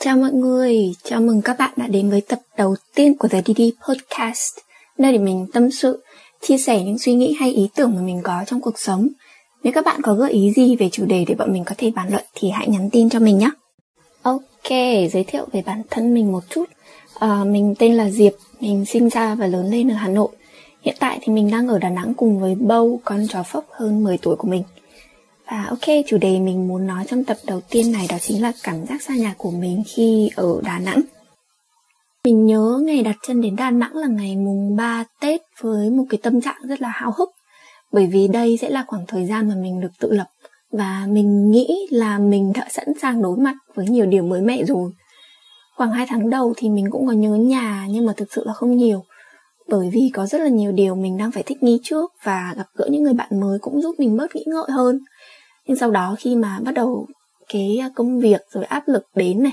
Chào mọi người, chào mừng các bạn đã đến với tập đầu tiên của The DD Podcast Nơi để mình tâm sự, chia sẻ những suy nghĩ hay ý tưởng mà mình có trong cuộc sống. Nếu các bạn có gợi ý gì về chủ đề để bọn mình có thể bàn luận thì hãy nhắn tin cho mình nhé. Ok, giới thiệu về bản thân mình một chút. À, Mình tên là Diệp, mình sinh ra và lớn lên ở Hà Nội. Hiện tại thì mình đang ở Đà Nẵng cùng với Bâu, con chó phốc hơn 10 tuổi của mình và ok, chủ đề mình muốn nói trong tập đầu tiên này đó chính là cảm giác xa nhà của mình khi ở Đà Nẵng. Mình nhớ ngày đặt chân đến Đà Nẵng là ngày mùng 3 Tết với một cái tâm trạng rất là háo hức. Bởi vì đây sẽ là khoảng thời gian mà mình được tự lập và mình nghĩ là mình đã sẵn sàng đối mặt với nhiều điều mới mẻ rồi. Khoảng 2 tháng đầu thì mình cũng có nhớ nhà nhưng mà thực sự là không nhiều. Bởi vì có rất là nhiều điều mình đang phải thích nghi trước và gặp gỡ những người bạn mới cũng giúp mình bớt nghĩ ngợi hơn nhưng sau đó khi mà bắt đầu cái công việc rồi áp lực đến này,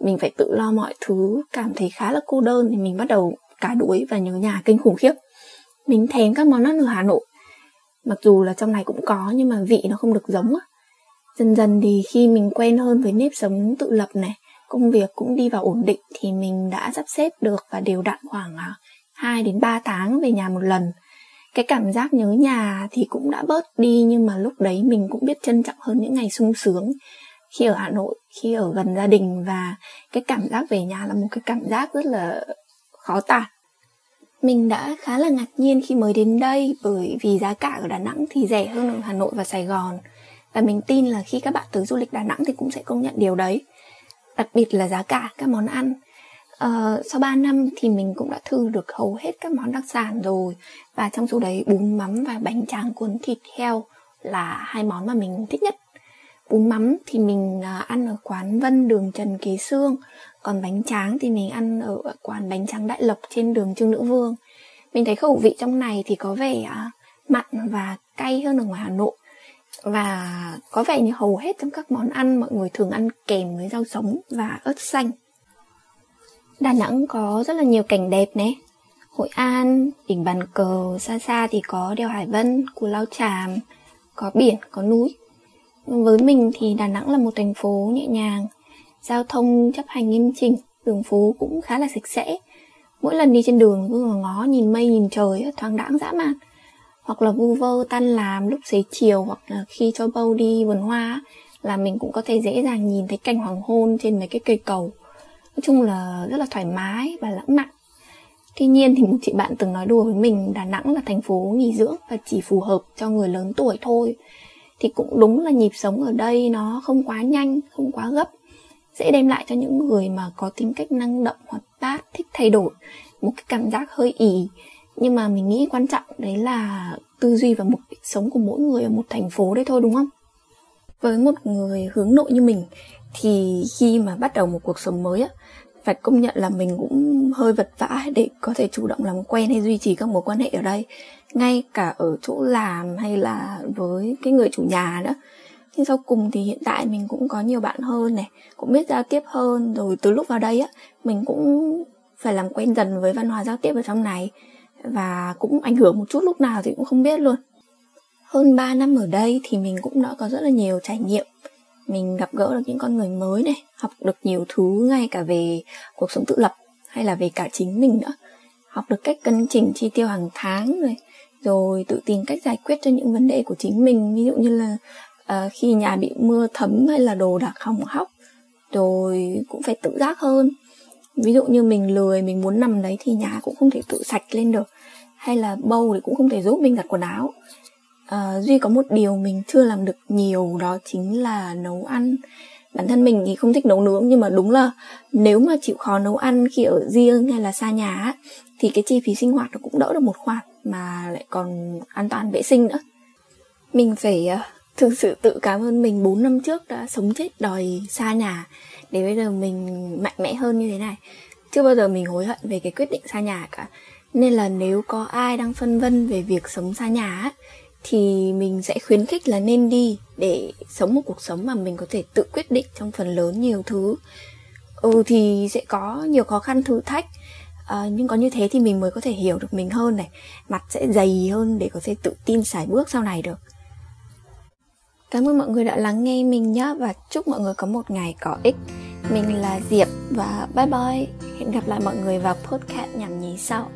mình phải tự lo mọi thứ, cảm thấy khá là cô đơn thì mình bắt đầu cả đuối và nhớ nhà kinh khủng khiếp. Mình thèm các món ăn ở hà nội. Mặc dù là trong này cũng có nhưng mà vị nó không được giống á. Dần dần thì khi mình quen hơn với nếp sống tự lập này, công việc cũng đi vào ổn định thì mình đã sắp xếp được và đều đặn khoảng à, 2 đến 3 tháng về nhà một lần cái cảm giác nhớ nhà thì cũng đã bớt đi nhưng mà lúc đấy mình cũng biết trân trọng hơn những ngày sung sướng khi ở Hà Nội, khi ở gần gia đình và cái cảm giác về nhà là một cái cảm giác rất là khó tả. Mình đã khá là ngạc nhiên khi mới đến đây bởi vì giá cả ở Đà Nẵng thì rẻ hơn ở Hà Nội và Sài Gòn. Và mình tin là khi các bạn tới du lịch Đà Nẵng thì cũng sẽ công nhận điều đấy. Đặc biệt là giá cả các món ăn Uh, sau 3 năm thì mình cũng đã thử được hầu hết các món đặc sản rồi. Và trong số đấy bún mắm và bánh tráng cuốn thịt heo là hai món mà mình thích nhất. Bún mắm thì mình uh, ăn ở quán Vân đường Trần Kế Sương. Còn bánh tráng thì mình ăn ở quán bánh tráng Đại Lộc trên đường Trương Nữ Vương. Mình thấy khẩu vị trong này thì có vẻ uh, mặn và cay hơn ở ngoài Hà Nội. Và có vẻ như hầu hết trong các món ăn mọi người thường ăn kèm với rau sống và ớt xanh. Đà Nẵng có rất là nhiều cảnh đẹp nè Hội An, đỉnh Bàn Cờ, xa xa thì có đèo Hải Vân, Cù Lao Chàm, có biển, có núi. Với mình thì Đà Nẵng là một thành phố nhẹ nhàng, giao thông chấp hành nghiêm chỉnh, đường phố cũng khá là sạch sẽ. Mỗi lần đi trên đường cứ ngó nhìn mây nhìn trời thoáng đãng dã man. Hoặc là vu vơ tan làm lúc xế chiều hoặc là khi cho bâu đi vườn hoa là mình cũng có thể dễ dàng nhìn thấy cảnh hoàng hôn trên mấy cái cây cầu nói chung là rất là thoải mái và lãng mạn. Tuy nhiên thì một chị bạn từng nói đùa với mình, đà nẵng là thành phố nghỉ dưỡng và chỉ phù hợp cho người lớn tuổi thôi. Thì cũng đúng là nhịp sống ở đây nó không quá nhanh, không quá gấp. Dễ đem lại cho những người mà có tính cách năng động, hoạt bát, thích thay đổi, một cái cảm giác hơi ỉ nhưng mà mình nghĩ quan trọng đấy là tư duy và mục đích sống của mỗi người ở một thành phố đấy thôi, đúng không? Với một người hướng nội như mình thì khi mà bắt đầu một cuộc sống mới á phải công nhận là mình cũng hơi vật vã để có thể chủ động làm quen hay duy trì các mối quan hệ ở đây. Ngay cả ở chỗ làm hay là với cái người chủ nhà nữa nhưng sau cùng thì hiện tại mình cũng có nhiều bạn hơn này, cũng biết giao tiếp hơn. Rồi từ lúc vào đây á, mình cũng phải làm quen dần với văn hóa giao tiếp ở trong này. Và cũng ảnh hưởng một chút lúc nào thì cũng không biết luôn. Hơn 3 năm ở đây thì mình cũng đã có rất là nhiều trải nghiệm mình gặp gỡ được những con người mới này học được nhiều thứ ngay cả về cuộc sống tự lập hay là về cả chính mình nữa. Học được cách cân chỉnh chi tiêu hàng tháng rồi rồi tự tìm cách giải quyết cho những vấn đề của chính mình ví dụ như là uh, khi nhà bị mưa thấm hay là đồ đạc hỏng hóc rồi cũng phải tự giác hơn. Ví dụ như mình lười mình muốn nằm đấy thì nhà cũng không thể tự sạch lên được hay là bâu thì cũng không thể giúp mình giặt quần áo à, duy có một điều mình chưa làm được nhiều đó chính là nấu ăn. Bản thân mình thì không thích nấu nướng nhưng mà đúng là nếu mà chịu khó nấu ăn khi ở riêng hay là xa nhà thì cái chi phí sinh hoạt nó cũng đỡ được một khoản mà lại còn an toàn vệ sinh nữa. Mình phải ờ, thực sự tự cảm ơn mình 4 năm trước đã sống chết đòi xa nhà để bây giờ mình mạnh mẽ hơn như thế này. Chưa bao giờ mình hối hận về cái quyết định xa nhà cả. Nên là nếu có ai đang phân vân về việc sống xa nhà thì mình sẽ khuyến khích là nên đi để sống một cuộc sống mà mình có thể tự quyết định trong phần lớn nhiều thứ. Ừ thì sẽ có nhiều khó khăn thử thách. À, nhưng có như thế thì mình mới có thể hiểu được mình hơn này. Mặt sẽ dày hơn để có thể tự tin sải bước sau này được. Cảm ơn mọi người đã lắng nghe mình nhé và chúc mọi người có một ngày có ích. Mình là Diệp và bye bye. Hẹn gặp lại mọi người vào podcast nhảm nhí sau.